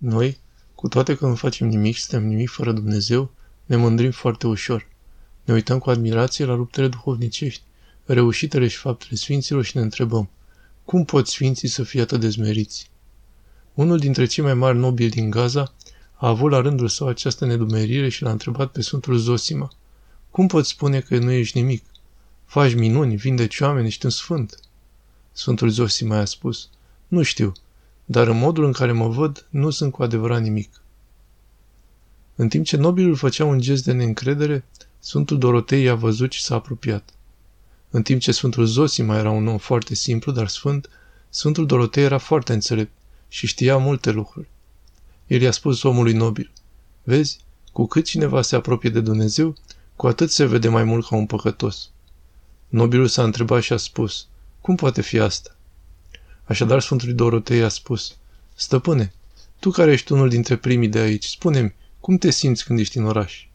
Noi, cu toate că nu facem nimic și suntem nimic fără Dumnezeu, ne mândrim foarte ușor. Ne uităm cu admirație la luptele duhovnicești, reușitele și faptele sfinților și ne întrebăm, cum pot sfinții să fie atât de zmeriți? Unul dintre cei mai mari nobili din Gaza a avut la rândul său această nedumerire și l-a întrebat pe Sfântul Zosima, cum poți spune că nu ești nimic? Faci minuni, vindeci oameni, ești un sfânt. Sfântul Zosima a spus, nu știu, dar în modul în care mă văd, nu sunt cu adevărat nimic. În timp ce nobilul făcea un gest de neîncredere, Sfântul Dorotei i-a văzut și s-a apropiat. În timp ce Sfântul Zosima era un om foarte simplu, dar sfânt, Sfântul Dorotei era foarte înțelept și știa multe lucruri. El i-a spus omului nobil, Vezi, cu cât cineva se apropie de Dumnezeu, cu atât se vede mai mult ca un păcătos. Nobilul s-a întrebat și a spus, Cum poate fi asta? Așadar Sfântul Dorotei a spus, Stăpâne, tu care ești unul dintre primii de aici, spune-mi, cum te simți când ești în oraș?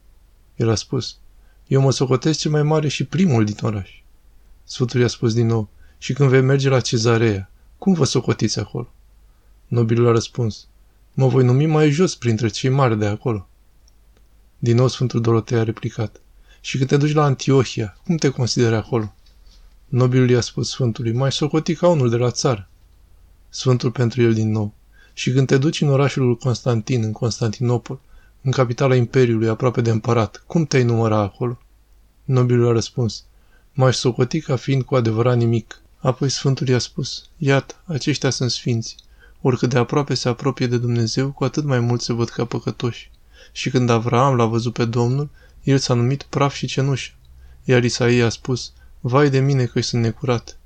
El a spus, eu mă socotesc cel mai mare și primul din oraș. Sfântul i-a spus din nou, și când vei merge la cezarea, cum vă socotiți acolo? Nobilul a răspuns, mă voi numi mai jos printre cei mari de acolo. Din nou Sfântul Dorotei a replicat, și când te duci la Antiohia, cum te consideri acolo? Nobilul i-a spus Sfântului, mai socoti ca unul de la țară. Sfântul pentru el din nou, și când te duci în orașul Constantin, în Constantinopol, în capitala Imperiului, aproape de împărat, cum te-ai număra acolo? Nobilul a răspuns, m-aș socoti ca fiind cu adevărat nimic. Apoi Sfântul i-a spus, iată, aceștia sunt sfinți. Oricât de aproape se apropie de Dumnezeu, cu atât mai mult se văd ca păcătoși. Și când Avraam l-a văzut pe Domnul, el s-a numit praf și cenușă. Iar Isaia a spus, vai de mine că sunt necurat.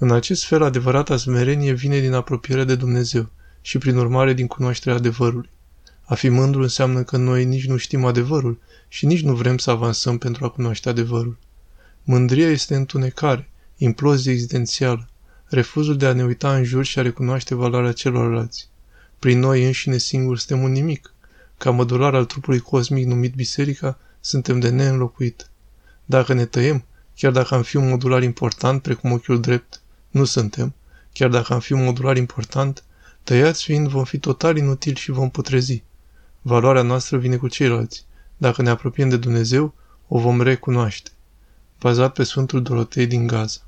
În acest fel, adevărata smerenie vine din apropierea de Dumnezeu și, prin urmare, din cunoașterea adevărului. A fi mândru înseamnă că noi nici nu știm adevărul și nici nu vrem să avansăm pentru a cunoaște adevărul. Mândria este întunecare, implozie existențială, refuzul de a ne uita în jur și a recunoaște valoarea celorlalți. Prin noi înșine singuri suntem un nimic. Ca mădular al trupului cosmic numit biserica, suntem de neînlocuit. Dacă ne tăiem, chiar dacă am fi un modular important, precum ochiul drept, nu suntem. Chiar dacă am fi un modular important, tăiați fiind vom fi total inutili și vom putrezi. Valoarea noastră vine cu ceilalți. Dacă ne apropiem de Dumnezeu, o vom recunoaște. Bazat pe Sfântul Dorotei din Gaza.